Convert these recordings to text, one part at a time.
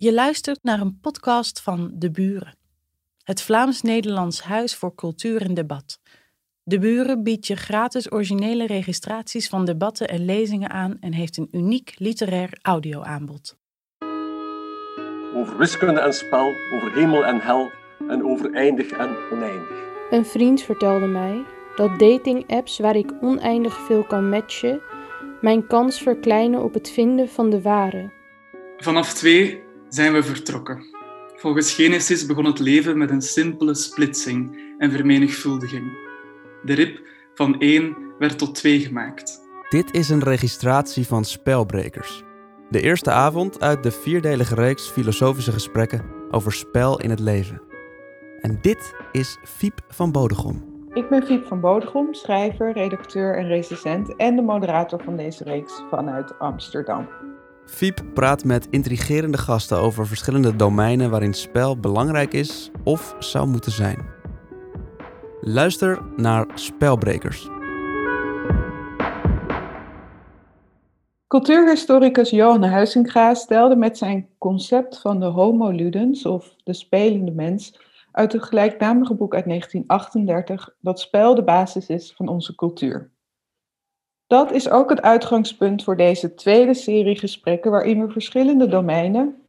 Je luistert naar een podcast van De Buren, het Vlaams-Nederlands Huis voor Cultuur en Debat. De Buren biedt je gratis originele registraties van debatten en lezingen aan en heeft een uniek literair audioaanbod. Over wiskunde en spel, over hemel en hel en over eindig en oneindig. Een vriend vertelde mij dat dating-apps waar ik oneindig veel kan matchen, mijn kans verkleinen op het vinden van de ware. Vanaf twee zijn we vertrokken. Volgens Genesis begon het leven met een simpele splitsing en vermenigvuldiging. De rib van één werd tot twee gemaakt. Dit is een registratie van Spelbrekers. De eerste avond uit de vierdelige reeks filosofische gesprekken over spel in het leven. En dit is Fiep van Bodegom. Ik ben Fiep van Bodegom, schrijver, redacteur en recensent en de moderator van deze reeks vanuit Amsterdam. Fiep praat met intrigerende gasten over verschillende domeinen waarin spel belangrijk is of zou moeten zijn. Luister naar Spelbrekers. Cultuurhistoricus Johan Huizinga stelde met zijn concept van de homo ludens, of de spelende mens, uit het gelijknamige boek uit 1938 dat spel de basis is van onze cultuur. Dat is ook het uitgangspunt voor deze tweede serie gesprekken waarin we verschillende domeinen,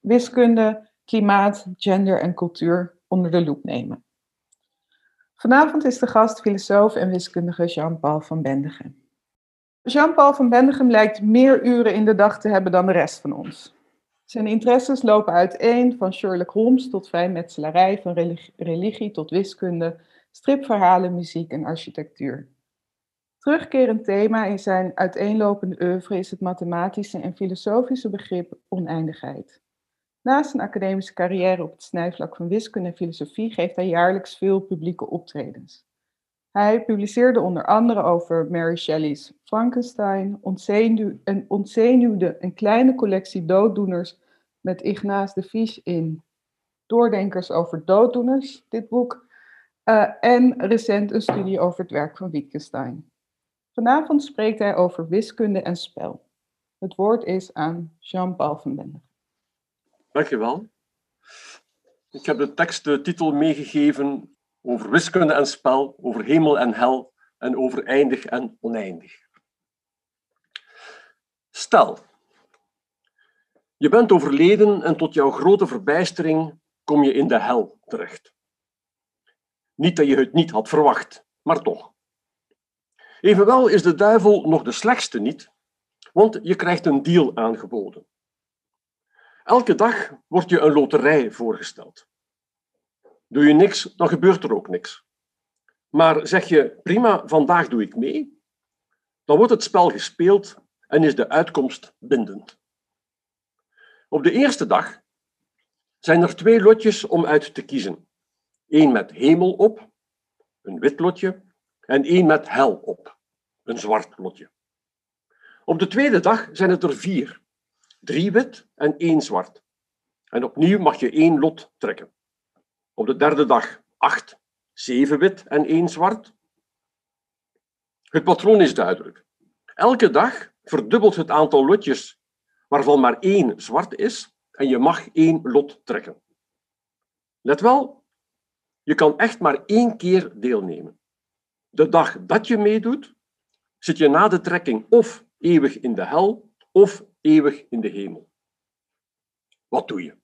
wiskunde, klimaat, gender en cultuur, onder de loep nemen. Vanavond is de gast filosoof en wiskundige Jean-Paul van Bendegem. Jean-Paul van Bendegem lijkt meer uren in de dag te hebben dan de rest van ons. Zijn interesses lopen uiteen van Sherlock Holmes tot vrijmetselarij, van religie tot wiskunde, stripverhalen, muziek en architectuur. Terugkerend thema in zijn uiteenlopende oeuvre is het mathematische en filosofische begrip oneindigheid. Naast een academische carrière op het snijvlak van wiskunde en filosofie geeft hij jaarlijks veel publieke optredens. Hij publiceerde onder andere over Mary Shelley's Frankenstein, en ontzenuwde een kleine collectie dooddoeners met Ignace de Vies in Doordenkers over dooddoeners, dit boek, uh, en recent een studie over het werk van Wittgenstein. Vanavond spreekt hij over wiskunde en spel. Het woord is aan Jean-Paul van Bender. Dankjewel. Ik heb de tekst de titel meegegeven over wiskunde en spel, over hemel en hel en over eindig en oneindig. Stel, je bent overleden en tot jouw grote verbijstering kom je in de hel terecht. Niet dat je het niet had verwacht, maar toch. Evenwel is de duivel nog de slechtste niet, want je krijgt een deal aangeboden. Elke dag wordt je een loterij voorgesteld. Doe je niks, dan gebeurt er ook niks. Maar zeg je, prima, vandaag doe ik mee, dan wordt het spel gespeeld en is de uitkomst bindend. Op de eerste dag zijn er twee lotjes om uit te kiezen. Eén met hemel op, een wit lotje, en één met hel op, een zwart lotje. Op de tweede dag zijn het er vier, drie wit en één zwart. En opnieuw mag je één lot trekken. Op de derde dag acht, zeven wit en één zwart. Het patroon is duidelijk. Elke dag verdubbelt het aantal lotjes waarvan maar één zwart is en je mag één lot trekken. Let wel, je kan echt maar één keer deelnemen. De dag dat je meedoet, zit je na de trekking of eeuwig in de hel of eeuwig in de hemel. Wat doe je?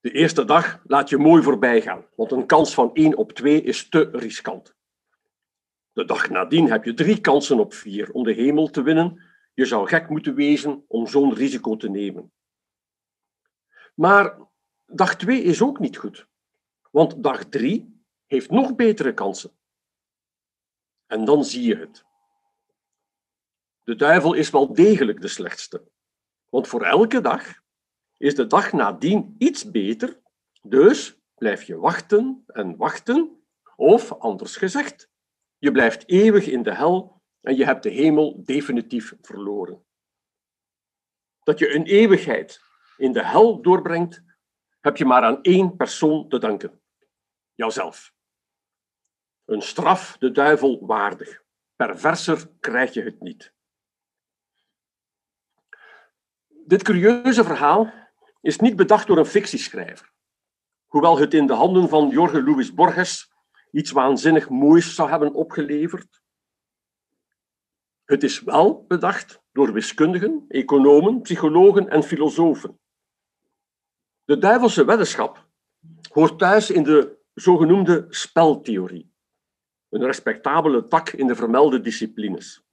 De eerste dag laat je mooi voorbij gaan, want een kans van 1 op 2 is te riskant. De dag nadien heb je drie kansen op vier om de hemel te winnen. Je zou gek moeten wezen om zo'n risico te nemen. Maar dag 2 is ook niet goed, want dag 3 heeft nog betere kansen. En dan zie je het. De duivel is wel degelijk de slechtste, want voor elke dag is de dag nadien iets beter, dus blijf je wachten en wachten, of anders gezegd, je blijft eeuwig in de hel en je hebt de hemel definitief verloren. Dat je een eeuwigheid in de hel doorbrengt, heb je maar aan één persoon te danken: jouzelf. Een straf de duivel waardig. Perverser krijg je het niet. Dit curieuze verhaal is niet bedacht door een fictieschrijver, hoewel het in de handen van Jorge Luis Borges iets waanzinnig moois zou hebben opgeleverd. Het is wel bedacht door wiskundigen, economen, psychologen en filosofen. De duivelse weddenschap hoort thuis in de zogenoemde speltheorie, een respectabele tak in de vermelde disciplines.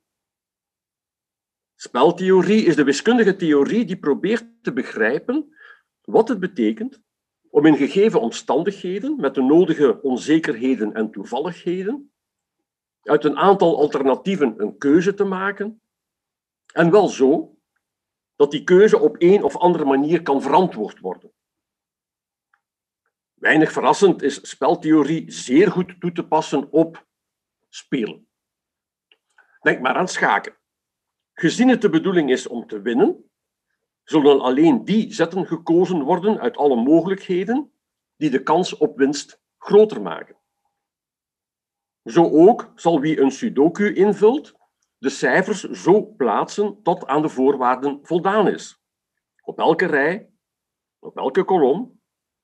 Speltheorie is de wiskundige theorie die probeert te begrijpen wat het betekent om in gegeven omstandigheden, met de nodige onzekerheden en toevalligheden, uit een aantal alternatieven een keuze te maken, en wel zo dat die keuze op een of andere manier kan verantwoord worden. Weinig verrassend is speltheorie zeer goed toe te passen op spelen. Denk maar aan schaken. Gezien het de bedoeling is om te winnen, zullen alleen die zetten gekozen worden uit alle mogelijkheden die de kans op winst groter maken. Zo ook zal wie een sudoku invult, de cijfers zo plaatsen tot aan de voorwaarden voldaan is. Op elke rij, op elke kolom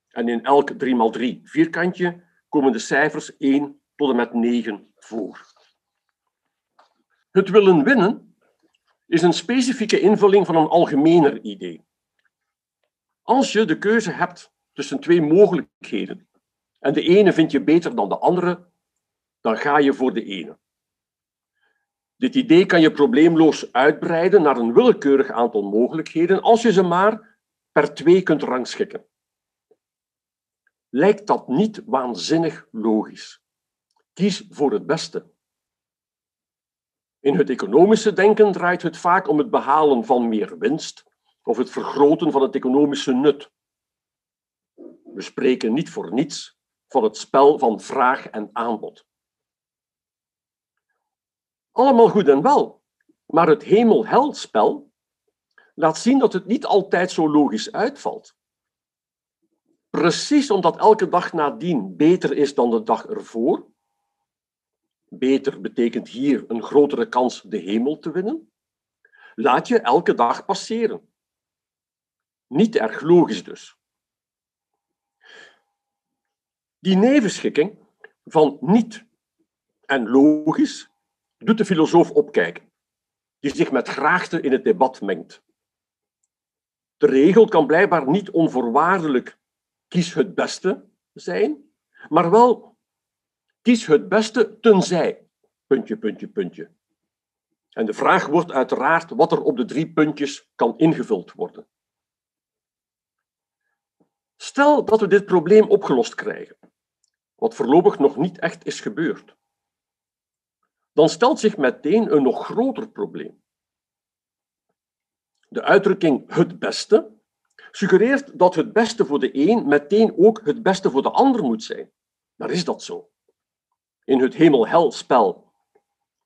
en in elk 3x3 vierkantje komen de cijfers 1 tot en met 9 voor. Het willen winnen is een specifieke invulling van een algemener idee. Als je de keuze hebt tussen twee mogelijkheden en de ene vind je beter dan de andere, dan ga je voor de ene. Dit idee kan je probleemloos uitbreiden naar een willekeurig aantal mogelijkheden als je ze maar per twee kunt rangschikken. Lijkt dat niet waanzinnig logisch? Kies voor het beste. In het economische denken draait het vaak om het behalen van meer winst of het vergroten van het economische nut. We spreken niet voor niets van het spel van vraag en aanbod. Allemaal goed en wel, maar het hemel-hel-spel laat zien dat het niet altijd zo logisch uitvalt. Precies omdat elke dag nadien beter is dan de dag ervoor, beter betekent hier een grotere kans de hemel te winnen, laat je elke dag passeren. Niet erg logisch dus. Die nevenschikking van niet en logisch doet de filosoof opkijken, die zich met graagte in het debat mengt. De regel kan blijkbaar niet onvoorwaardelijk kies het beste zijn, maar wel Kies het beste tenzij. Puntje, puntje, puntje. En de vraag wordt uiteraard wat er op de drie puntjes kan ingevuld worden. Stel dat we dit probleem opgelost krijgen, wat voorlopig nog niet echt is gebeurd. Dan stelt zich meteen een nog groter probleem. De uitdrukking het beste suggereert dat het beste voor de een meteen ook het beste voor de ander moet zijn. Maar is dat zo? in het hemel-hel-spel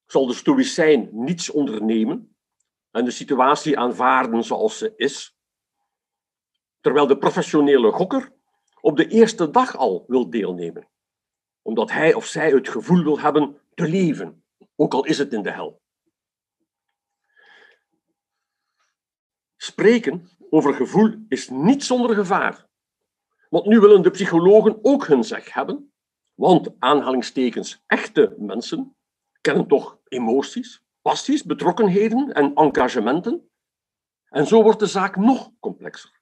zal de stoïcijn niets ondernemen en de situatie aanvaarden zoals ze is, terwijl de professionele gokker op de eerste dag al wil deelnemen, omdat hij of zij het gevoel wil hebben te leven, ook al is het in de hel. Spreken over gevoel is niet zonder gevaar, want nu willen de psychologen ook hun zeg hebben want aanhalingstekens echte mensen kennen toch emoties, passies, betrokkenheden en engagementen. En zo wordt de zaak nog complexer.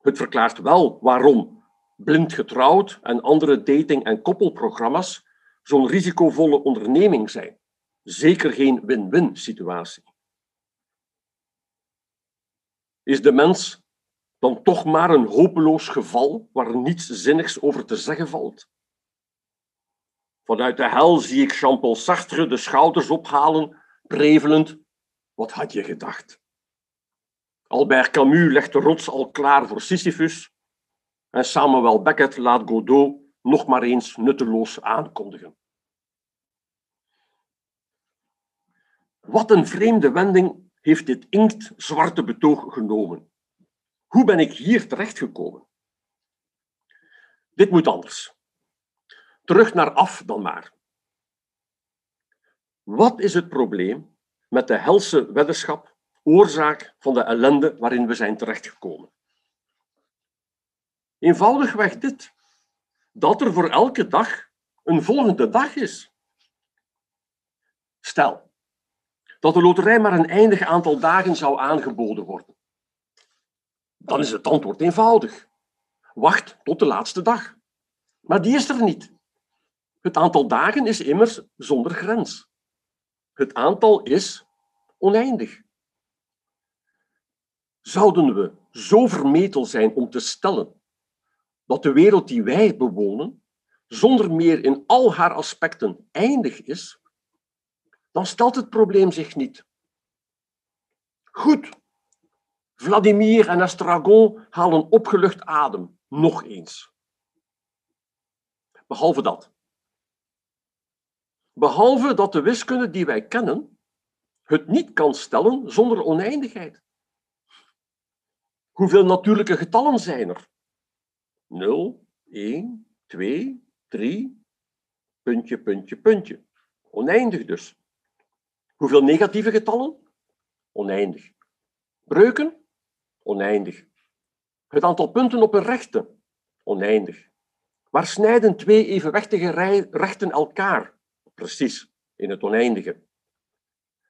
Het verklaart wel waarom blind getrouwd en andere dating- en koppelprogramma's zo'n risicovolle onderneming zijn. Zeker geen win-win situatie. Is de mens dan toch maar een hopeloos geval waar niets zinnigs over te zeggen valt. Vanuit de hel zie ik Jean-Paul Sartre de schouders ophalen, prevelend. Wat had je gedacht? Albert Camus legt de rots al klaar voor Sisyphus en Samuel Beckett laat Godot nog maar eens nutteloos aankondigen. Wat een vreemde wending heeft dit inktzwarte betoog genomen. Hoe ben ik hier terechtgekomen? Dit moet anders. Terug naar af dan maar. Wat is het probleem met de helse weddenschap oorzaak van de ellende waarin we zijn terechtgekomen. Eenvoudigweg dit, dat er voor elke dag een volgende dag is. Stel dat de loterij maar een eindig aantal dagen zou aangeboden worden. Dan is het antwoord eenvoudig. Wacht tot de laatste dag. Maar die is er niet. Het aantal dagen is immers zonder grens. Het aantal is oneindig. Zouden we zo vermetel zijn om te stellen dat de wereld die wij bewonen zonder meer in al haar aspecten eindig is, dan stelt het probleem zich niet. Goed, Vladimir en Estragon halen opgelucht adem, nog eens. Behalve dat. Behalve dat de wiskunde die wij kennen het niet kan stellen zonder oneindigheid. Hoeveel natuurlijke getallen zijn er? 0, 1, 2, 3, puntje, puntje, puntje. Oneindig dus. Hoeveel negatieve getallen? Oneindig. Breuken? Oneindig. Het aantal punten op een rechte? Oneindig. Waar snijden twee evenwichtige rechten elkaar? Precies, in het oneindige.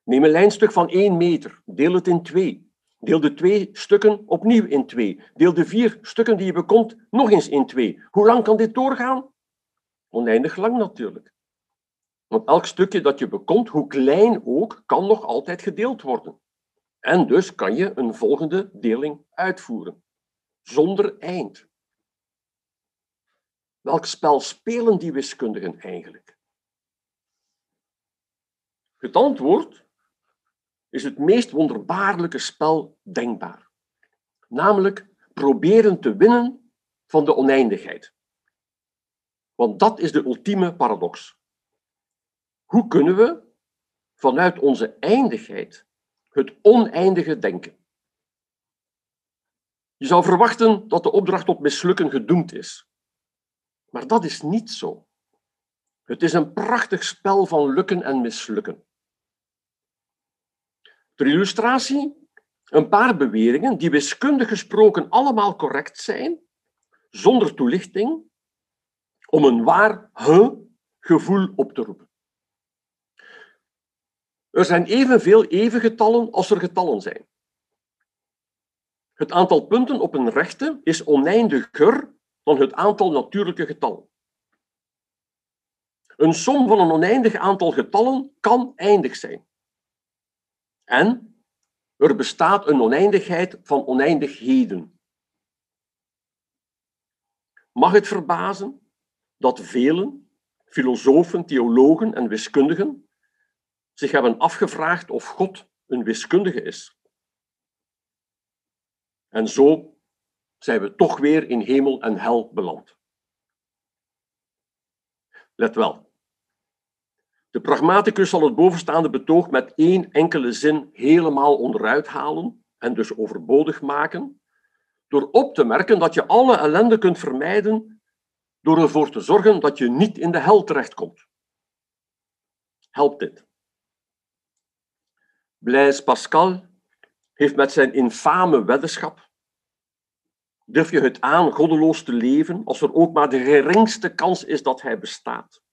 Neem een lijnstuk van 1 meter, deel het in twee. Deel de twee stukken opnieuw in twee. Deel de vier stukken die je bekomt nog eens in twee. Hoe lang kan dit doorgaan? Oneindig lang natuurlijk. Want elk stukje dat je bekomt, hoe klein ook, kan nog altijd gedeeld worden. En dus kan je een volgende deling uitvoeren. Zonder eind. Welk spel spelen die wiskundigen eigenlijk? Het antwoord is het meest wonderbaarlijke spel denkbaar. Namelijk proberen te winnen van de oneindigheid. Want dat is de ultieme paradox. Hoe kunnen we vanuit onze eindigheid het oneindige denken? Je zou verwachten dat de opdracht tot mislukken gedoemd is. Maar dat is niet zo. Het is een prachtig spel van lukken en mislukken. Ter illustratie een paar beweringen die wiskundig gesproken allemaal correct zijn, zonder toelichting, om een waar he-gevoel op te roepen. Er zijn evenveel evengetallen als er getallen zijn. Het aantal punten op een rechte is oneindiger dan het aantal natuurlijke getallen. Een som van een oneindig aantal getallen kan eindig zijn. En er bestaat een oneindigheid van oneindigheden. Mag het verbazen dat velen, filosofen, theologen en wiskundigen, zich hebben afgevraagd of God een wiskundige is? En zo zijn we toch weer in hemel en hel beland. Let wel, de pragmaticus zal het bovenstaande betoog met één enkele zin helemaal onderuit halen en dus overbodig maken, door op te merken dat je alle ellende kunt vermijden door ervoor te zorgen dat je niet in de hel terechtkomt. Helpt dit? Blaise Pascal heeft met zijn infame weddenschap Durf je het aan goddeloos te leven als er ook maar de geringste kans is dat hij bestaat?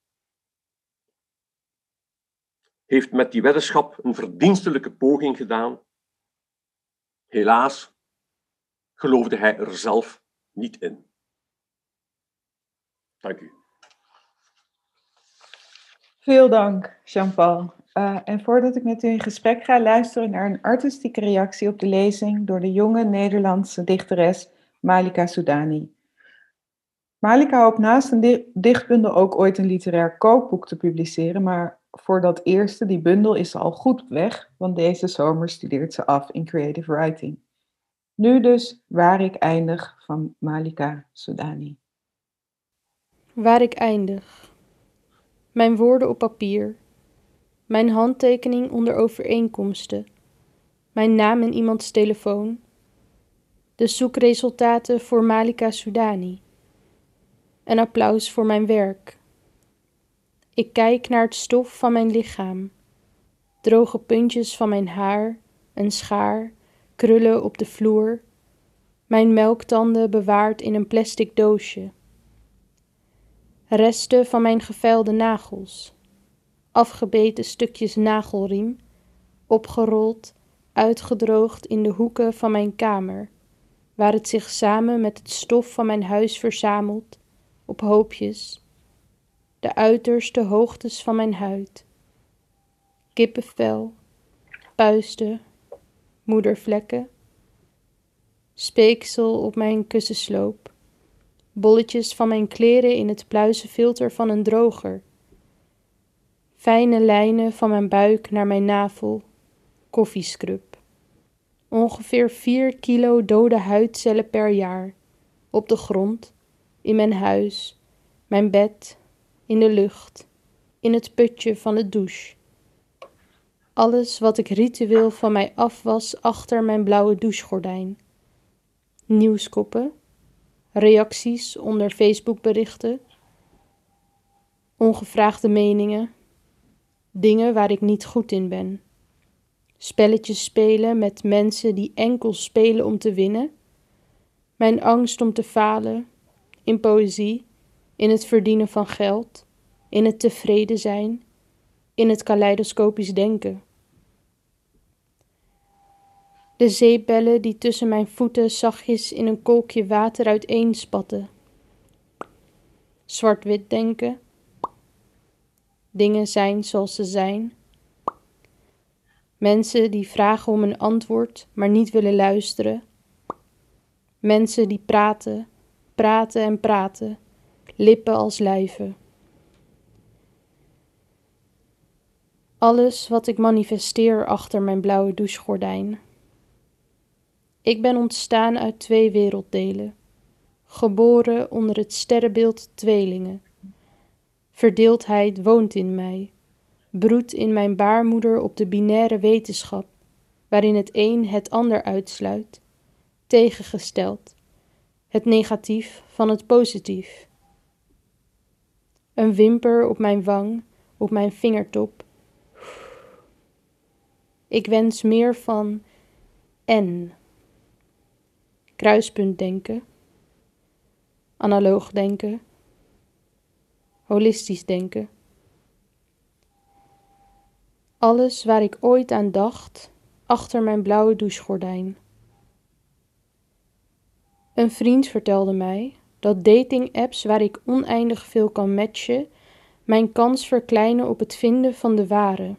heeft met die weddenschap een verdienstelijke poging gedaan. Helaas geloofde hij er zelf niet in. Dank u. Veel dank, Jean-Paul. Uh, en voordat ik met u in gesprek ga, luisteren naar een artistieke reactie op de lezing door de jonge Nederlandse dichteres Malika Soudani. Malika hoopt naast een dichtbundel ook ooit een literair kookboek te publiceren, maar voor dat eerste, die bundel, is al goed weg, want deze zomer studeert ze af in creative writing. Nu dus Waar ik eindig van Malika Soudani. Waar ik eindig. Mijn woorden op papier. Mijn handtekening onder overeenkomsten. Mijn naam in iemands telefoon. De zoekresultaten voor Malika Soudani. Een applaus voor mijn werk. Ik kijk naar het stof van mijn lichaam, droge puntjes van mijn haar, een schaar, krullen op de vloer, mijn melktanden bewaard in een plastic doosje. Resten van mijn geveilde nagels, afgebeten stukjes nagelriem, opgerold, uitgedroogd in de hoeken van mijn kamer, waar het zich samen met het stof van mijn huis verzamelt, op hoopjes, de uiterste hoogtes van mijn huid. Kippenvel, puisten, moedervlekken, speeksel op mijn kussensloop, bolletjes van mijn kleren in het pluizenfilter van een droger, fijne lijnen van mijn buik naar mijn navel, koffiescrub. Ongeveer 4 kilo dode huidcellen per jaar, op de grond, in mijn huis, mijn bed, in de lucht, in het putje van de douche. Alles wat ik ritueel van mij af was achter mijn blauwe douchegordijn. Nieuwskoppen, reacties onder Facebookberichten, ongevraagde meningen, dingen waar ik niet goed in ben. Spelletjes spelen met mensen die enkel spelen om te winnen. Mijn angst om te falen, in poëzie, in het verdienen van geld, in het tevreden zijn, in het kaleidoscopisch denken. De zeepbellen die tussen mijn voeten zachtjes in een kolkje water uiteenspatten. Zwart-wit denken. Dingen zijn zoals ze zijn. Mensen die vragen om een antwoord, maar niet willen luisteren. Mensen die praten, praten en praten, lippen als lijven. Alles wat ik manifesteer achter mijn blauwe douchegordijn. Ik ben ontstaan uit twee werelddelen, geboren onder het sterrenbeeld tweelingen. Verdeeldheid woont in mij, broedt in mijn baarmoeder op de binaire wetenschap, waarin het een het ander uitsluit, tegengesteld, het negatief van het positief. Een wimper op mijn wang, op mijn vingertop. Ik wens meer van en. Kruispunt denken, analoog denken, holistisch denken. Alles waar ik ooit aan dacht, achter mijn blauwe douchegordijn. Een vriend vertelde mij dat dating-apps waar ik oneindig veel kan matchen, mijn kans verkleinen op het vinden van de ware.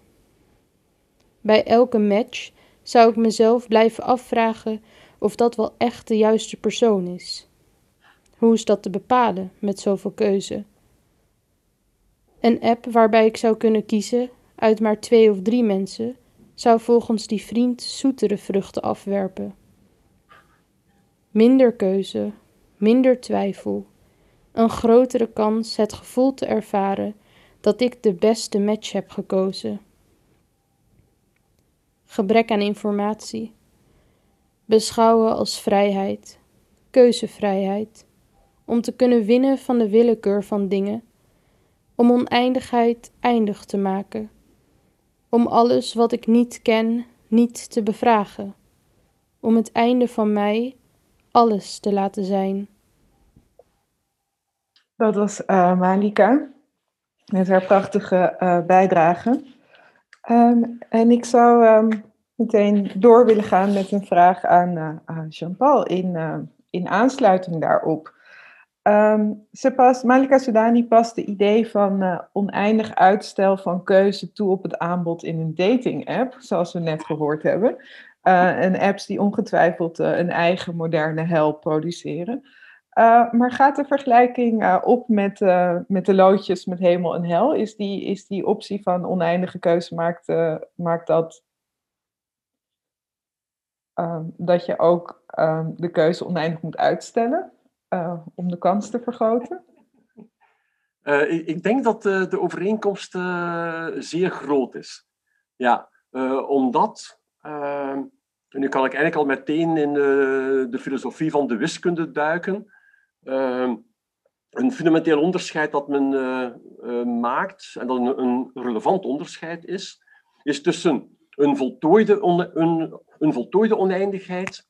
Bij elke match zou ik mezelf blijven afvragen of dat wel echt de juiste persoon is. Hoe is dat te bepalen met zoveel keuze? Een app waarbij ik zou kunnen kiezen uit maar twee of drie mensen, zou volgens die vriend zoetere vruchten afwerpen. Minder keuze, minder twijfel, een grotere kans het gevoel te ervaren dat ik de beste match heb gekozen. Gebrek aan informatie beschouwen als vrijheid, keuzevrijheid, om te kunnen winnen van de willekeur van dingen, om oneindigheid eindig te maken, om alles wat ik niet ken niet te bevragen, om het einde van mij alles te laten zijn. Dat was uh, Malika met haar prachtige uh, bijdrage. Um, en ik zou um, meteen door willen gaan met een vraag aan, uh, Jean-Paul in, in aansluiting daarop. Um, ze past, Malika Soudani past de idee van uh, oneindig uitstel van keuze toe op het aanbod in een dating-app, zoals we net gehoord hebben. en apps die ongetwijfeld een eigen moderne hel produceren. maar gaat de vergelijking op met, met de loodjes met hemel en hel? Is die, is die optie van oneindige keuze, maakt, maakt dat Ehm, dat je ook ehm, de keuze oneindig moet uitstellen uh, om de kans te vergroten? Uh, ik, denk dat de, de overeenkomst zeer groot is. Ja, omdat, ehm, nu kan ik eigenlijk al meteen in de, de filosofie van de wiskunde duiken, een fundamenteel onderscheid dat men maakt, en dat een, een relevant onderscheid is, is tussen een voltooide, een, een voltooide oneindigheid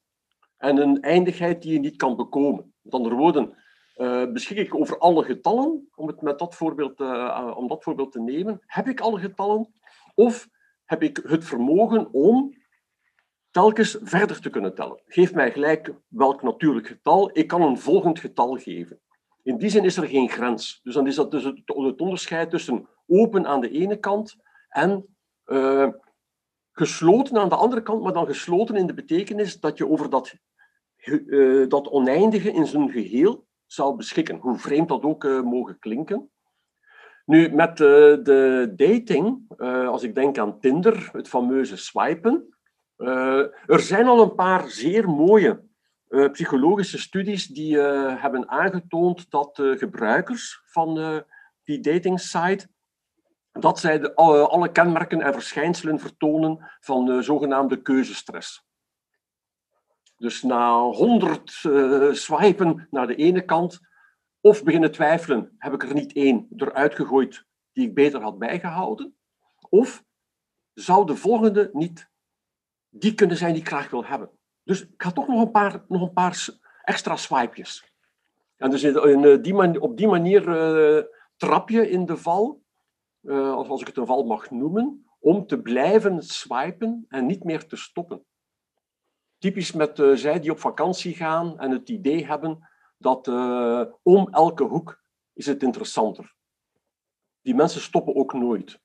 en een eindigheid die je niet kan bekomen. Met andere woorden, uh, beschik ik over alle getallen, om het met dat voorbeeld, uh, om dat voorbeeld te nemen? Heb ik alle getallen? Of heb ik het vermogen om telkens verder te kunnen tellen? Geef mij gelijk welk natuurlijk getal. Ik kan een volgend getal geven. In die zin is er geen grens. Dus dan is dat dus het, onderscheid tussen open aan de ene kant en gesloten aan de andere kant, maar dan gesloten in de betekenis dat je over dat, uh, dat oneindige in zijn geheel zou beschikken. Hoe vreemd dat ook uh, mogen klinken. Nu, met de dating, als ik denk aan Tinder, het fameuze swipen, er zijn al een paar zeer mooie psychologische studies die hebben aangetoond dat gebruikers van die datingsite dat zij alle kenmerken en verschijnselen vertonen van de zogenaamde keuzestress. Dus na honderd uh, swipen naar de ene kant, of beginnen twijfelen, heb ik er niet één eruit gegooid die ik beter had bijgehouden? Of zou de volgende niet die kunnen zijn die ik graag wil hebben? Dus ik ga toch nog een paar, nog een paar extra swipejes. En dus in die op die manier uh, trap je in de val of als ik het een val mag noemen, om te blijven swipen en niet meer te stoppen. Typisch met uh, zij die op vakantie gaan en het idee hebben dat uh, om elke hoek is het interessanter. Die mensen stoppen ook nooit.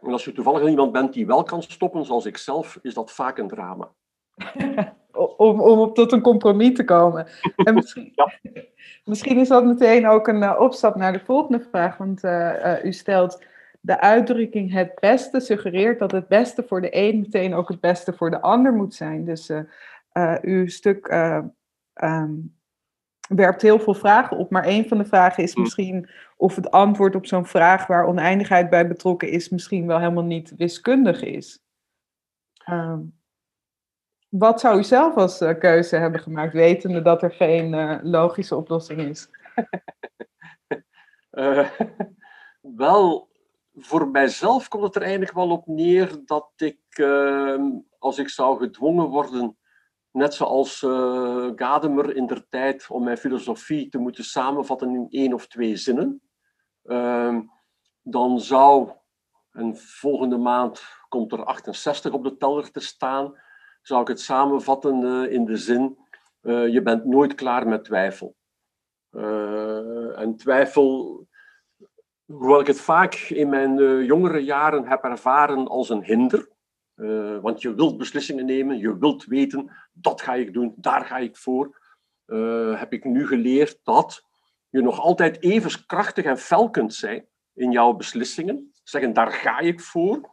En als je toevallig iemand bent die wel kan stoppen, zoals ik zelf, is dat vaak een drama. om, om op tot een compromis te komen. En misschien, ja. misschien is dat meteen ook een uh, opstap naar de volgende vraag. Want uh, u stelt de uitdrukking het beste suggereert dat het beste voor de een meteen ook het beste voor de ander moet zijn. Dus uw stuk um, werpt heel veel vragen op. Maar een van de vragen is mm. misschien of het antwoord op zo'n vraag waar oneindigheid bij betrokken is, misschien wel helemaal niet wiskundig is. Um, wat zou u zelf als keuze hebben gemaakt, wetende dat er geen logische oplossing is? wel, voor mijzelf komt het er eigenlijk wel op neer dat ik, ehm, als ik zou gedwongen worden, net zoals Gadamer in der tijd, om mijn filosofie te moeten samenvatten in één of twee zinnen, ehm, dan zou, en volgende maand komt er 68 op de teller te staan, zou ik het samenvatten uh, in de zin, uh, je bent nooit klaar met twijfel. Uh, en twijfel, hoewel ik het vaak in mijn jongere jaren heb ervaren als een hinder, want je wilt beslissingen nemen, je wilt weten, dat ga ik doen, daar ga ik voor, heb ik nu geleerd dat je nog altijd even krachtig en fel kunt zijn in jouw beslissingen. Zeggen, daar ga ik voor.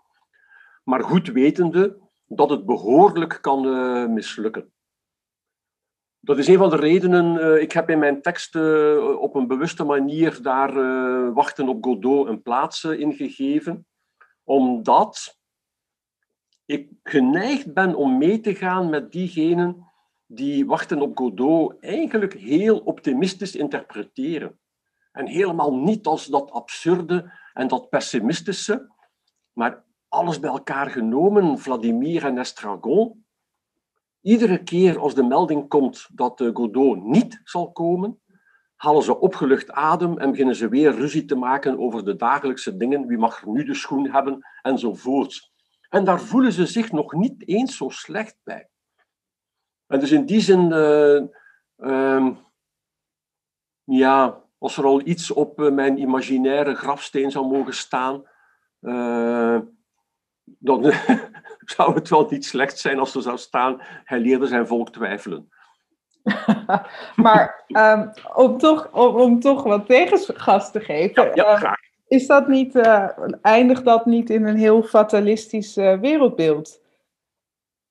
Maar goed wetende dat het behoorlijk kan mislukken. Dat is een van de redenen, uh, ik heb in mijn teksten uh, op een bewuste manier daar Wachten op Godot een plaats in gegeven, omdat ik geneigd ben om mee te gaan met diegenen die Wachten op Godot eigenlijk heel optimistisch interpreteren. En helemaal niet als dat absurde en dat pessimistische, maar alles bij elkaar genomen, Vladimir en Estragon, iedere keer als de melding komt dat Godot niet zal komen, halen ze opgelucht adem en beginnen ze weer ruzie te maken over de dagelijkse dingen. Wie mag er nu de schoen hebben? Enzovoorts. En daar voelen ze zich nog niet eens zo slecht bij. En dus in die zin, uh, uh, ja, als er al iets op eh, mijn imaginaire grafsteen zou mogen staan, uh, dan zou het wel niet slecht zijn als er zou staan, hij leerde zijn volk twijfelen. maar um, om, toch, om, om, toch wat tegengas te geven, ja, ja, uh, is dat niet, uh, eindigt dat niet in een heel fatalistisch uh, wereldbeeld?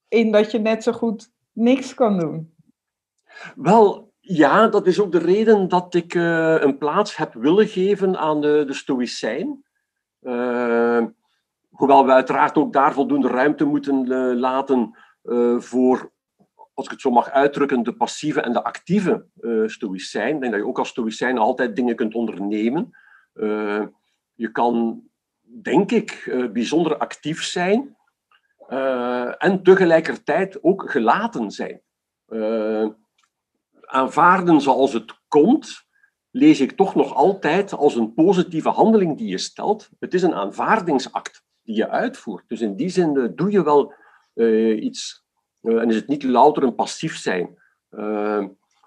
In dat je net zo goed niks kan doen? Wel, ja, dat is ook de reden dat ik een plaats heb willen geven aan de, de Stoïcijn. Hoewel we uiteraard ook daar voldoende ruimte moeten uh, laten uh, voor, als ik het zo mag uitdrukken, de passieve en de actieve uh, stoïcijn. Ik denk dat je ook als stoïcijn altijd dingen kunt ondernemen. je kan denk ik, bijzonder actief zijn en tegelijkertijd ook gelaten zijn. aanvaarden zoals het komt, lees ik toch nog altijd als een positieve handeling die je stelt. Het is een aanvaardingsact die je uitvoert. Dus in die zin uh, doe je wel uh, iets. Uh, en is het niet louter een passief zijn.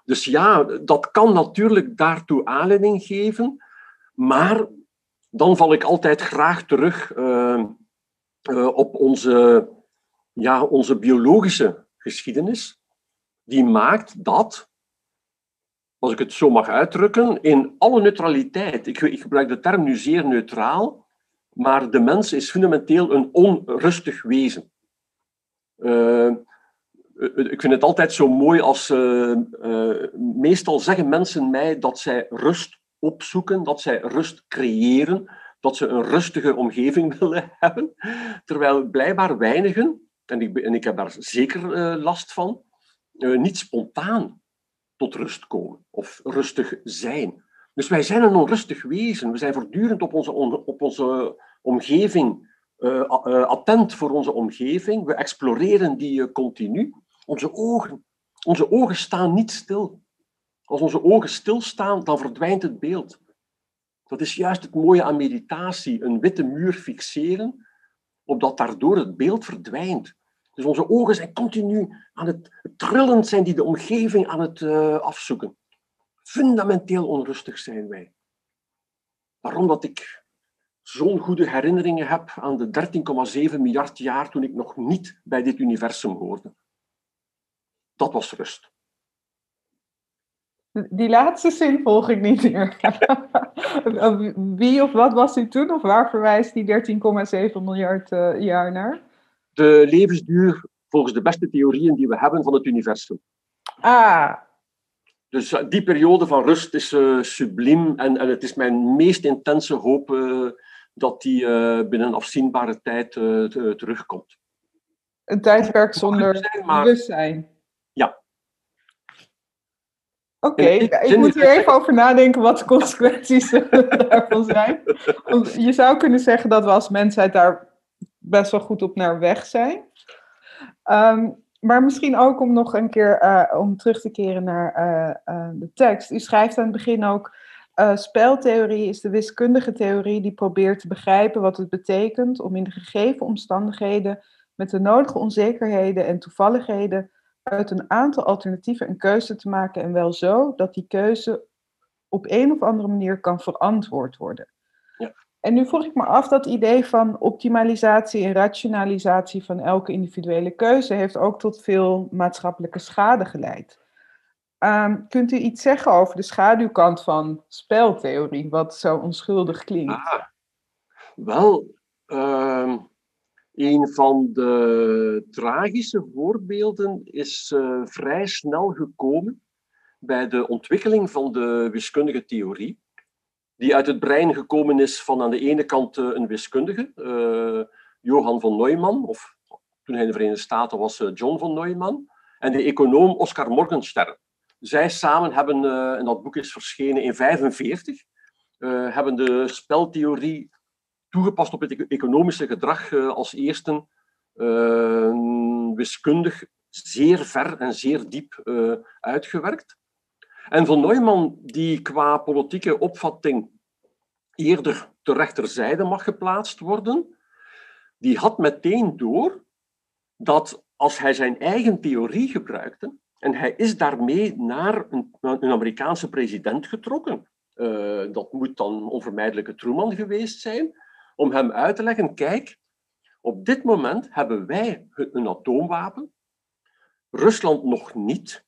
dus ja, dat kan natuurlijk daartoe aanleiding geven. Maar dan val ik altijd graag terug op onze, ja, onze biologische geschiedenis. Die maakt dat als ik het zo mag uitdrukken, in alle neutraliteit. Ik, ik, gebruik de term nu zeer neutraal, maar de mens is fundamenteel een onrustig wezen. Uh, ik vind het altijd zo mooi als. Uh, meestal zeggen mensen mij dat zij rust opzoeken, dat zij rust creëren, dat ze een rustige omgeving willen hebben. Terwijl blijkbaar weinigen, en ik, en ik heb daar zeker last van, niet spontaan tot rust komen of rustig zijn. Dus wij zijn een onrustig wezen. We zijn voortdurend op onze, op onze omgeving uh, attent voor onze omgeving. We exploreren die uh, continu. Onze ogen, onze ogen staan niet stil. Als onze ogen stilstaan, dan verdwijnt het beeld. Dat is juist het mooie aan meditatie. Een witte muur fixeren, opdat daardoor het beeld verdwijnt. Dus onze ogen zijn continu aan het trillend, zijn die de omgeving aan het afzoeken. Fundamenteel onrustig zijn wij. Waarom dat ik zo'n goede herinneringen heb aan de 13,7 miljard jaar toen ik nog niet bij dit universum hoorde. Dat was rust. Die laatste zin volg ik niet meer. Wie of wat was u toen? Of waar verwijst die 13,7 miljard uh, jaar naar? de levensduur volgens de beste theorieën die we hebben van het universum. Ah. Dus eh, die periode van rust is uh, subliem en, en het is mijn meest intense hoop uh, dat die uh, binnen afzienbare tijd terugkomt. Een tijdperk zonder zijn, maar... bewustzijn. Ja. Oké, okay, ik moet hier even over nadenken wat de consequenties daarvan zijn. Want je zou kunnen zeggen dat we als mensheid daar best wel goed op naar weg zijn. Um, maar misschien ook om nog een keer uh, om terug te keren naar uh, uh, de tekst. U schrijft aan het begin ook. Speltheorie is de wiskundige theorie die probeert te begrijpen wat het betekent om in de gegeven omstandigheden met de nodige onzekerheden en toevalligheden uit een aantal alternatieven een keuze te maken en wel zo dat die keuze op een of andere manier kan verantwoord worden. En nu vroeg ik me af, dat idee van optimalisatie en rationalisatie van elke individuele keuze heeft ook tot veel maatschappelijke schade geleid. Um, kunt u iets zeggen over de schaduwkant van speltheorie, wat zo onschuldig klinkt? Ah, wel, uh, een van de tragische voorbeelden is uh, vrij snel gekomen bij de ontwikkeling van de wiskundige theorie die uit het brein gekomen is van aan de ene kant eh, een wiskundige, uh, Johan von Neumann, of toen hij in de Verenigde Staten was, John von Neumann, en de econoom Oscar Morgenstern. Zij samen hebben, en dat boek is verschenen in 1945, hebben de speltheorie toegepast op het e-, economische gedrag als eerste wiskundig zeer ver en zeer diep uitgewerkt. En von Neumann, die qua politieke opvatting eerder ter rechterzijde mag geplaatst worden, die had meteen door dat als hij zijn eigen theorie gebruikte, en hij is daarmee naar een, een Amerikaanse president getrokken, uh, dat moet dan onvermijdelijke Truman geweest zijn, om hem uit te leggen, kijk, op dit moment hebben wij een atoomwapen, Rusland nog niet,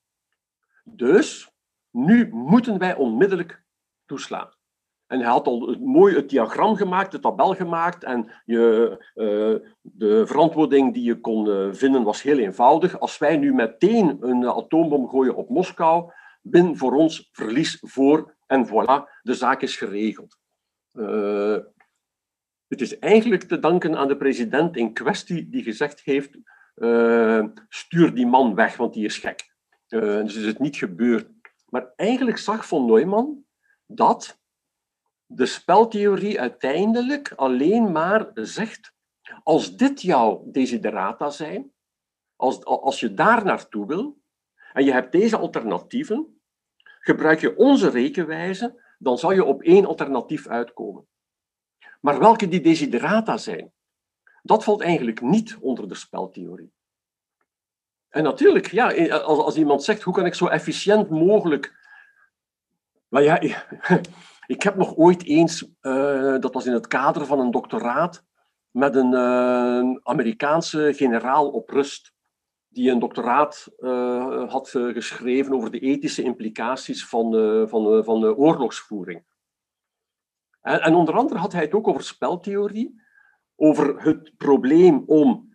dus nu moeten wij onmiddellijk toeslaan. En hij had al mooi het diagram gemaakt, de tabel gemaakt. En je, uh, de verantwoording die je kon uh, vinden was heel eenvoudig. Als wij nu meteen een atoombom gooien op Moskou, win voor ons verlies voor en voilà, de zaak is geregeld. Het is eigenlijk te danken aan de president in kwestie die gezegd heeft: stuur die man weg, want die is gek. dus is het niet gebeurd. Maar eigenlijk zag von Neumann dat de speltheorie uiteindelijk alleen maar zegt, als dit jouw desiderata zijn, als, als je daar naartoe wil, en je hebt deze alternatieven, gebruik je onze rekenwijze, dan zal je op één alternatief uitkomen. Maar welke die desiderata zijn, dat valt eigenlijk niet onder de speltheorie. En natuurlijk, ja, als, als iemand zegt, hoe kan ik zo efficiënt mogelijk... Maar ja, ik heb nog ooit eens, uh, dat was in het kader van een doctoraat, met een uh, Amerikaanse generaal op rust, die een doctoraat uh, had geschreven over de ethische implicaties van, van, van de oorlogsvoering. En, en, onder andere had hij het ook over speltheorie, over het probleem om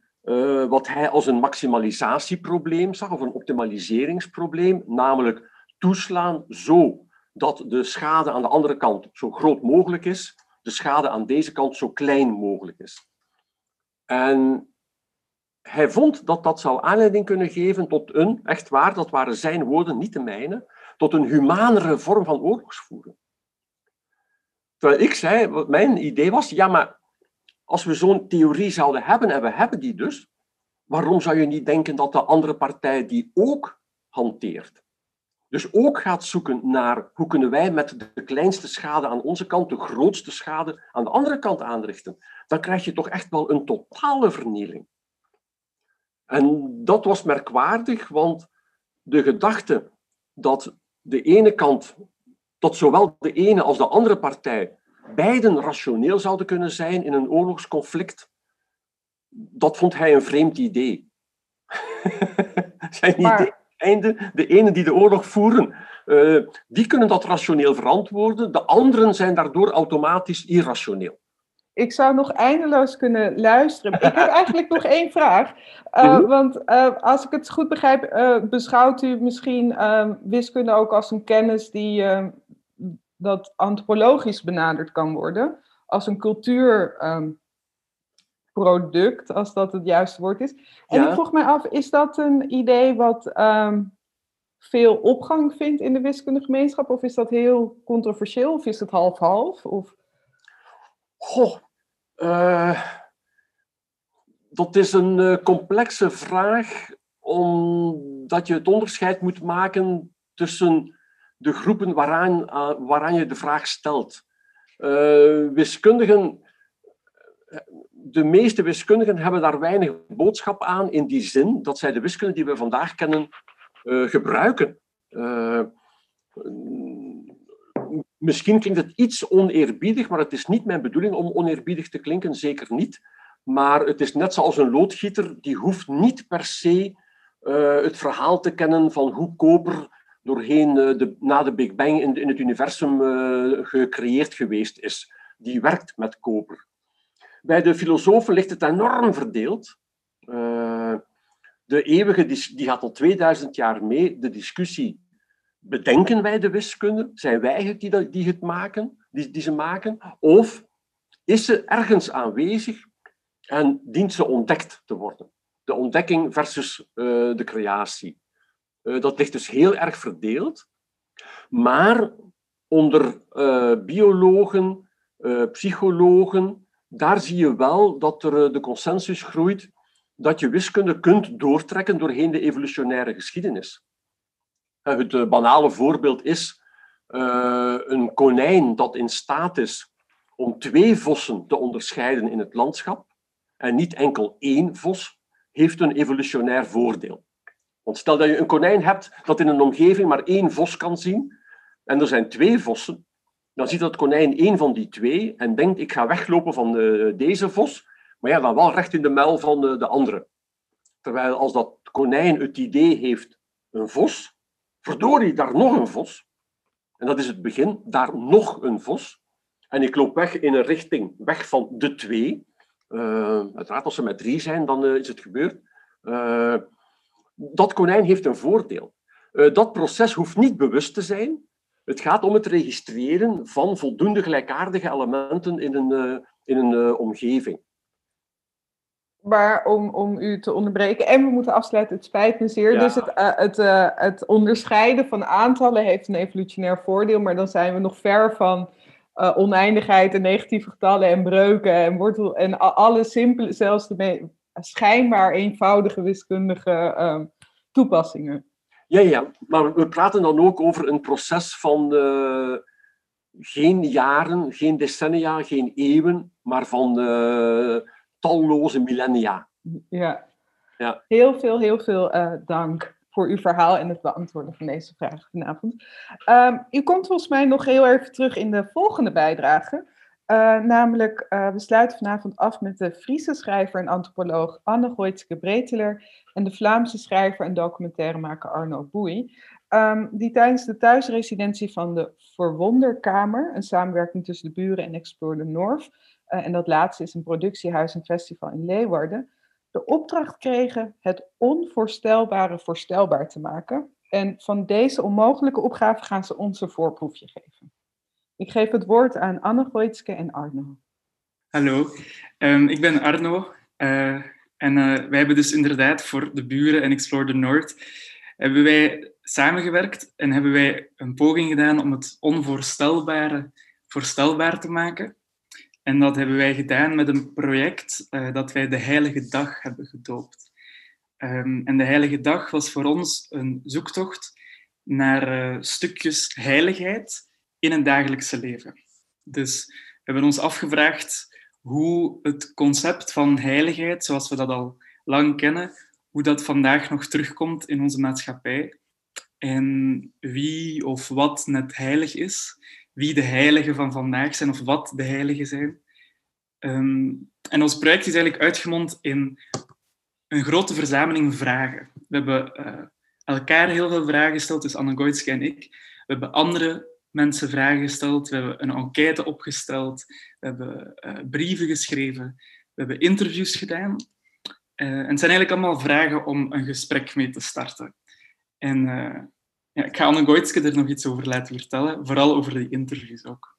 wat hij als een maximalisatieprobleem zag, of een optimaliseringsprobleem, namelijk toeslaan zo dat de schade aan de andere kant zo groot mogelijk is, de schade aan deze kant zo klein mogelijk is. En hij vond dat dat zou aanleiding kunnen geven tot een, echt waar, dat waren zijn woorden, niet de mijne, tot een humanere vorm van oorlogsvoeren. Terwijl ik zei, mijn idee was, ja maar als we zo'n theorie zouden hebben, en we hebben die dus, waarom zou je niet denken dat de andere partij die ook hanteert? Dus ook gaat zoeken naar hoe kunnen wij met de kleinste schade aan onze kant de grootste schade aan de andere kant aanrichten. Dan krijg je toch echt wel een totale vernieling. En dat was merkwaardig, want de gedachte dat de ene kant, dat zowel de ene als de andere partij beiden rationeel zouden kunnen zijn in een oorlogsconflict, dat vond hij een vreemd idee. Zijn idee einde, de ene die de oorlog voeren, uh, die kunnen dat rationeel verantwoorden. De anderen zijn daardoor automatisch irrationeel. Ik zou nog eindeloos kunnen luisteren. Ik heb eigenlijk nog één vraag. Uh, Want uh, als ik het goed begrijp, beschouwt u misschien wiskunde ook als een kennis die dat antropologisch benaderd kan worden? Als een cultuur product, als dat het juiste woord is. En ik vroeg mij af, is dat een idee wat ehm, veel opgang vindt in de wiskundige gemeenschap? Of is dat heel controversieel? Of is het half-half? Of... Goh, uh, dat is een uh, complexe vraag, omdat je het onderscheid moet maken tussen de groepen waaraan, uh, waaraan je de vraag stelt. wiskundigen de meeste wiskundigen hebben daar weinig boodschap aan in die zin dat zij de wiskunde die we vandaag kennen uh, gebruiken. Uh, misschien klinkt het iets oneerbiedig, maar het is niet mijn bedoeling om oneerbiedig te klinken, zeker niet. Maar het is net zoals een loodgieter, die hoeft niet per se uh, het verhaal te kennen van hoe koper doorheen de, na de Big Bang in, in het universum gecreëerd geweest is. Die werkt met koper. Bij de filosofen ligt het enorm verdeeld. Uh, de eeuwige, die gaat al 2000 jaar mee, de discussie, bedenken wij de wiskunde? Zijn wij het die, die het maken, die, die ze maken? Of is ze ergens aanwezig en dient ze ontdekt te worden? De ontdekking versus uh, de creatie. Uh, dat ligt dus heel erg verdeeld. Maar onder biologen, psychologen, daar zie je wel dat er eh, de consensus groeit dat je wiskunde kunt doortrekken doorheen de evolutionaire geschiedenis. Eh, het eh, banale voorbeeld is een konijn dat in staat is om twee vossen te onderscheiden in het landschap en niet enkel één vos, heeft een evolutionair voordeel. Want stel dat je een konijn hebt dat in een omgeving maar één vos kan zien en er zijn twee vossen, dan ziet dat konijn één van die twee en denkt, ik ga weglopen van uh, deze vos, maar ja, dan wel recht in de muil van de, de andere. Terwijl als dat konijn het idee heeft, een vos, verdorie, daar nog een vos. En dat is het begin, daar nog een vos. En ik loop weg in een richting, weg van de twee. Uh, uiteraard, als ze met drie zijn, dan is het gebeurd. Dat konijn heeft een voordeel. dat proces hoeft niet bewust te zijn. Het gaat om het registreren van voldoende gelijkaardige elementen in een, uh, in een uh, omgeving. Maar om, om u te onderbreken, en we moeten afsluiten, het spijt me zeer. Ja. Dus het, uh, het, het onderscheiden van aantallen heeft een evolutionair voordeel, maar dan zijn we nog ver van uh, oneindigheid en negatieve getallen en breuken en wortel en alle simpele, zelfs de schijnbaar eenvoudige wiskundige uh, toepassingen. Ja, ja, maar we praten dan ook over een proces van uh, geen jaren, geen decennia, geen eeuwen, maar van uh, talloze millennia. Ja. ja, heel veel, heel veel uh, dank voor uw verhaal en het beantwoorden van deze vraag vanavond. Um, u komt volgens mij nog heel even terug in de volgende bijdrage. Uh, namelijk, uh, we sluiten vanavond af met de Friese schrijver en antropoloog Anne Goitske Breteler en de Vlaamse schrijver en documentairemaker Arno Boei, um, die tijdens de thuisresidentie van de Verwonderkamer, een samenwerking tussen de buren en Explore the North, uh, en dat laatste is een productiehuis en festival in Leeuwarden, de opdracht kregen het onvoorstelbare voorstelbaar te maken. En van deze onmogelijke opgave gaan ze ons een voorproefje geven. Ik geef het woord aan Anne Goitske en Arno. Hallo, um, ik ben Arno. Uh, en uh, wij hebben dus inderdaad voor de buren en Explore the North hebben wij samengewerkt en hebben wij een poging gedaan om het onvoorstelbare voorstelbaar te maken. En dat hebben wij gedaan met een project uh, dat wij de Heilige Dag hebben gedoopt. Um, en de Heilige Dag was voor ons een zoektocht naar stukjes heiligheid in het dagelijkse leven. Dus we hebben ons afgevraagd hoe het concept van heiligheid, zoals we dat al lang kennen, hoe dat vandaag nog terugkomt in onze maatschappij. En wie of wat net heilig is, wie de heiligen van vandaag zijn of wat de heiligen zijn. Um, en ons project is eigenlijk uitgemond in een grote verzameling vragen. We hebben uh, elkaar heel veel vragen gesteld, dus Anne Goitske en ik. We hebben andere mensen vragen gesteld, we hebben een enquête opgesteld, we hebben uh, brieven geschreven, we hebben interviews gedaan. Uh, en het zijn eigenlijk allemaal vragen om een gesprek mee te starten. En ja, ik ga Anne Goitske er nog iets over laten vertellen, vooral over die interviews ook.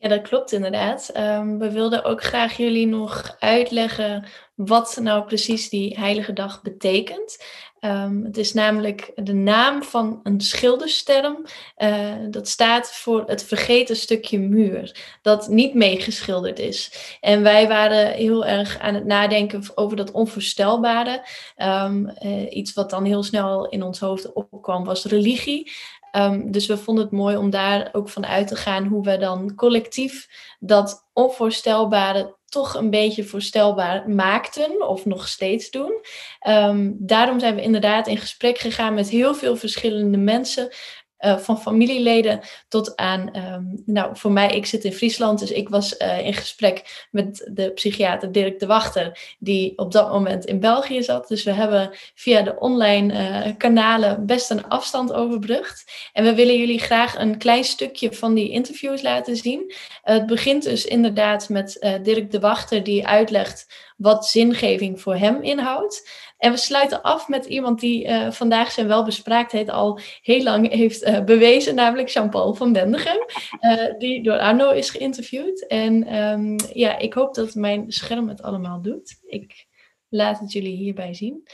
Ja, dat klopt inderdaad. Um, we wilden ook graag jullie nog uitleggen wat nou precies die heilige dag betekent. Um, het is namelijk de naam van een schildersterm. Uh, dat staat voor het vergeten stukje muur, dat niet meegeschilderd is. En wij waren heel erg aan het nadenken over dat onvoorstelbare. Um, uh, iets wat dan heel snel in ons hoofd opkwam was religie. Um, dus we vonden het mooi om daar ook van uit te gaan hoe we dan collectief dat onvoorstelbare toch een beetje voorstelbaar maakten of nog steeds doen. Um, daarom zijn we inderdaad in gesprek gegaan met heel veel verschillende mensen. Uh, van familieleden tot aan, um, nou voor mij, ik zit in Friesland, dus ik was uh, in gesprek met de psychiater Dirk de Wachter, die op dat moment in België zat. Dus we hebben via de online uh, kanalen best een afstand overbrugd. En we willen jullie graag een klein stukje van die interviews laten zien. het begint dus inderdaad met Dirk de Wachter, die uitlegt wat zingeving voor hem inhoudt. En we sluiten af met iemand die uh, vandaag zijn welbespraaktheid al heel lang heeft uh, bewezen, namelijk Jean-Paul van Bendegem, uh, die door Arno is geïnterviewd. En um, ja, ik hoop dat mijn scherm het allemaal doet. Ik laat het jullie hierbij zien.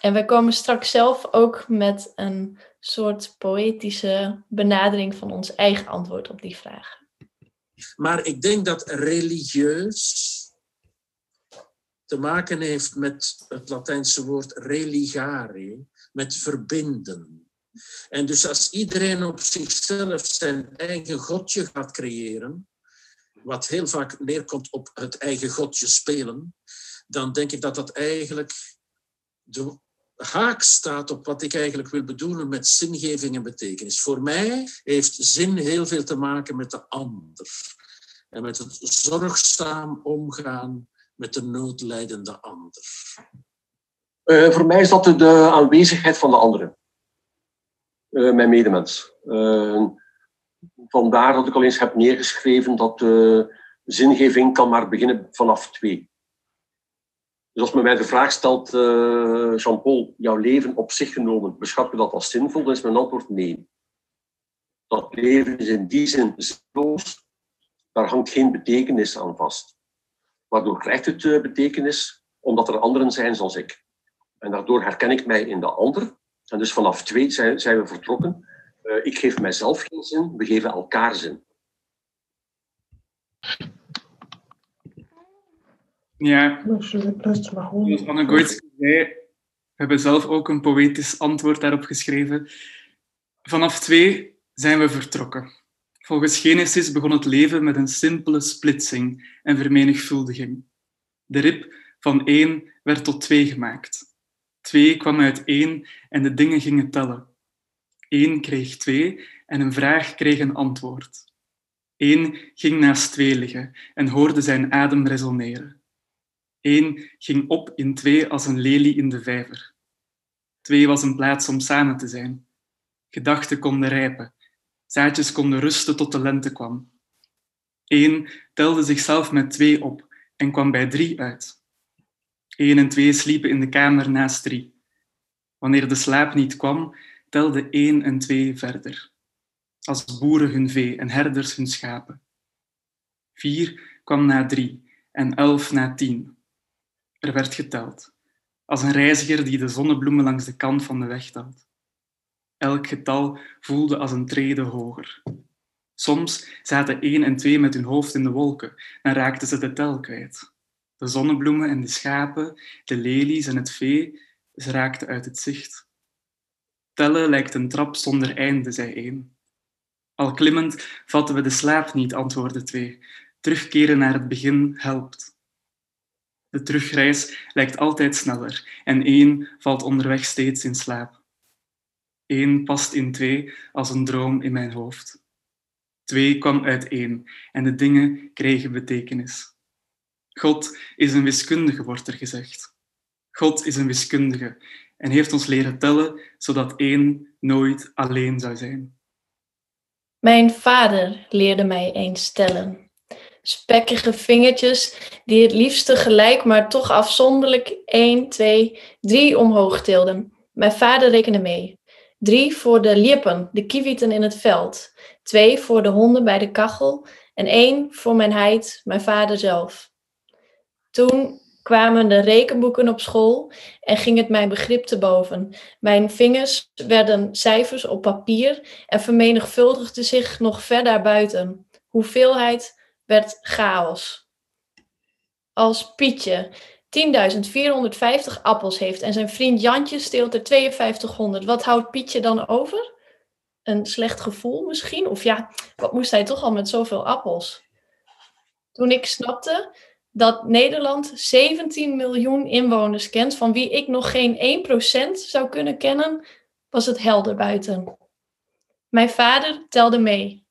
En wij komen straks zelf ook met een soort poëtische benadering van ons eigen antwoord op die vraag. Maar ik denk dat religieus te maken heeft met het Latijnse woord religare, met verbinden. En dus als iedereen op zichzelf zijn eigen godje gaat creëren, wat heel vaak neerkomt op het eigen godje spelen, dan denk ik dat dat eigenlijk de haak staat op wat ik eigenlijk wil bedoelen met zingeving en betekenis. Voor mij heeft zin heel veel te maken met de ander en met het zorgzaam omgaan met de noodlijdende ander? Uh, voor mij is dat de aanwezigheid van de andere. Uh, mijn medemens. Uh, vandaar dat ik al eens heb neergeschreven dat zingeving kan maar beginnen vanaf twee. Dus als men mij de vraag stelt, Jean-Paul, jouw leven op zich genomen, beschouw je dat als zinvol? Dan is mijn antwoord nee. Dat leven is in die zin zinloos, daar hangt geen betekenis aan vast. Waardoor krijgt het uh, betekenis? Omdat er anderen zijn zoals ik. En daardoor herken ik mij in de ander. En dus vanaf twee zijn, zijn we vertrokken. Uh, ik geef mijzelf geen zin, we geven elkaar zin. Ja, zoals Anne Goitske zei, we hebben zelf ook een poëtisch antwoord daarop geschreven. Vanaf twee zijn we vertrokken. Volgens Genesis begon het leven met een simpele splitsing en vermenigvuldiging. De rib van één werd tot twee gemaakt. Twee kwam uit één en de dingen gingen tellen. Eén kreeg twee en een vraag kreeg een antwoord. Eén ging naast twee liggen en hoorde zijn adem resoneren. Eén ging op in twee als een lelie in de vijver. Twee was een plaats om samen te zijn. Gedachten konden rijpen. Zaadjes konden rusten tot de lente kwam. Eén telde zichzelf met twee op en kwam bij drie uit. Eén en twee sliepen in de kamer naast drie. Wanneer de slaap niet kwam, telde één en twee verder. Als boeren hun vee en herders hun schapen. Vier kwam na drie en elf na tien. Er werd geteld, als een reiziger die de zonnebloemen langs de kant van de weg telt. Elk getal voelde als een trede hoger. Soms zaten één en twee met hun hoofd in de wolken, dan raakten ze de tel kwijt. De zonnebloemen en de schapen, de lelies en het vee, ze raakten uit het zicht. Tellen lijkt een trap zonder einde, zei één. Al klimmend vatten we de slaap niet, antwoordde twee. Terugkeren naar het begin helpt. De terugreis lijkt altijd sneller en één valt onderweg steeds in slaap. Eén past in twee als een droom in mijn hoofd. Twee kwam uit één en de dingen kregen betekenis. God is een wiskundige, wordt er gezegd. God is een wiskundige en heeft ons leren tellen, zodat één nooit alleen zou zijn. Mijn vader leerde mij eens tellen. Spekkige vingertjes die het liefste gelijk, maar toch afzonderlijk 1, 2, 3 omhoog tilden. Mijn vader rekende mee. Drie voor de lippen, de kiewieten in het veld. Twee voor de honden bij de kachel. En één voor mijn heid, mijn vader zelf. Toen kwamen de rekenboeken op school en ging het mijn begrip te boven. Mijn vingers werden cijfers op papier en vermenigvuldigde zich nog verder buiten. Hoeveelheid werd chaos. Als Pietje 10.450 appels heeft en zijn vriend Jantje steelt er 5200, wat houdt Pietje dan over? Een slecht gevoel misschien? Of ja, wat moest hij toch al met zoveel appels? Toen ik snapte dat Nederland 17 miljoen inwoners kent, van wie ik nog geen 1% zou kunnen kennen, was het helder buiten. Mijn vader telde mee.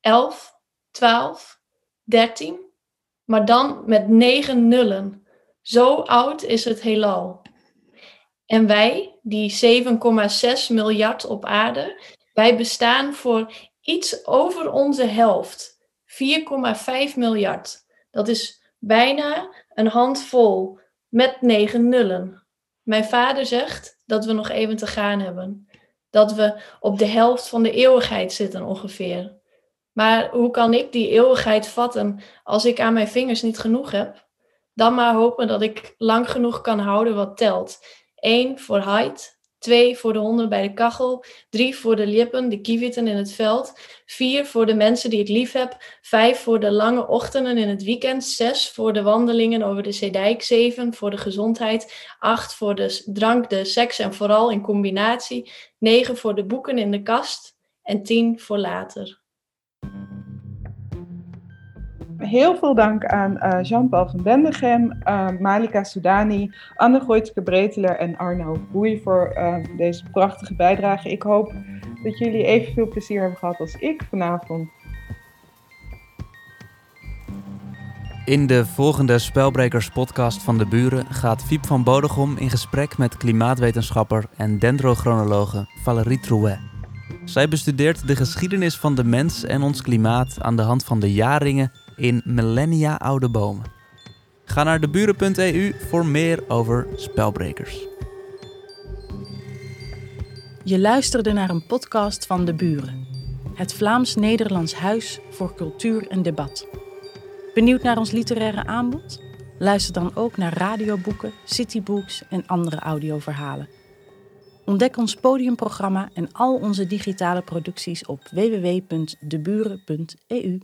11, 12, 13, maar dan met negen nullen. Zo oud is het heelal. En wij, die 7,6 miljard op aarde, wij bestaan voor iets over onze helft. 4,5 miljard. Dat is bijna een handvol met negen nullen. Mijn vader zegt dat we nog even te gaan hebben. Dat we op de helft van de eeuwigheid zitten ongeveer. Maar hoe kan ik die eeuwigheid vatten als ik aan mijn vingers niet genoeg heb? Dan maar hopen dat ik lang genoeg kan houden wat telt. Eén voor height, Twee voor de honden bij de kachel. Drie voor de lippen, de kieviten in het veld. Vier voor de mensen die ik lief heb. Vijf voor de lange ochtenden in het weekend. Zes voor de wandelingen over de Zeedijk. Zeven voor de gezondheid. Acht voor de drank, de seks en vooral in combinatie. Negen voor de boeken in de kast. En tien voor later. Heel veel dank aan uh, Jean-Paul van Bendegem, uh, Malika Soudani, Anne Gooitske Breteler en Arno Boei voor uh, deze prachtige bijdrage. Ik hoop dat jullie evenveel plezier hebben gehad als ik vanavond. In de volgende Spelbrekers podcast van de Buren gaat Fiep van Bodegom in gesprek met klimaatwetenschapper en dendrochronologe Valérie Trouet. Zij bestudeert de geschiedenis van de mens en ons klimaat aan de hand van de jaarringen in millennia oude bomen. Ga naar deburen.eu voor meer over spelbrekers. Je luisterde naar een podcast van De Buren, het Vlaams-Nederlands Huis voor Cultuur en Debat. Benieuwd naar ons literaire aanbod? Luister dan ook naar radioboeken, citybooks en andere audioverhalen. Ontdek ons podiumprogramma en al onze digitale producties op www.deburen.eu.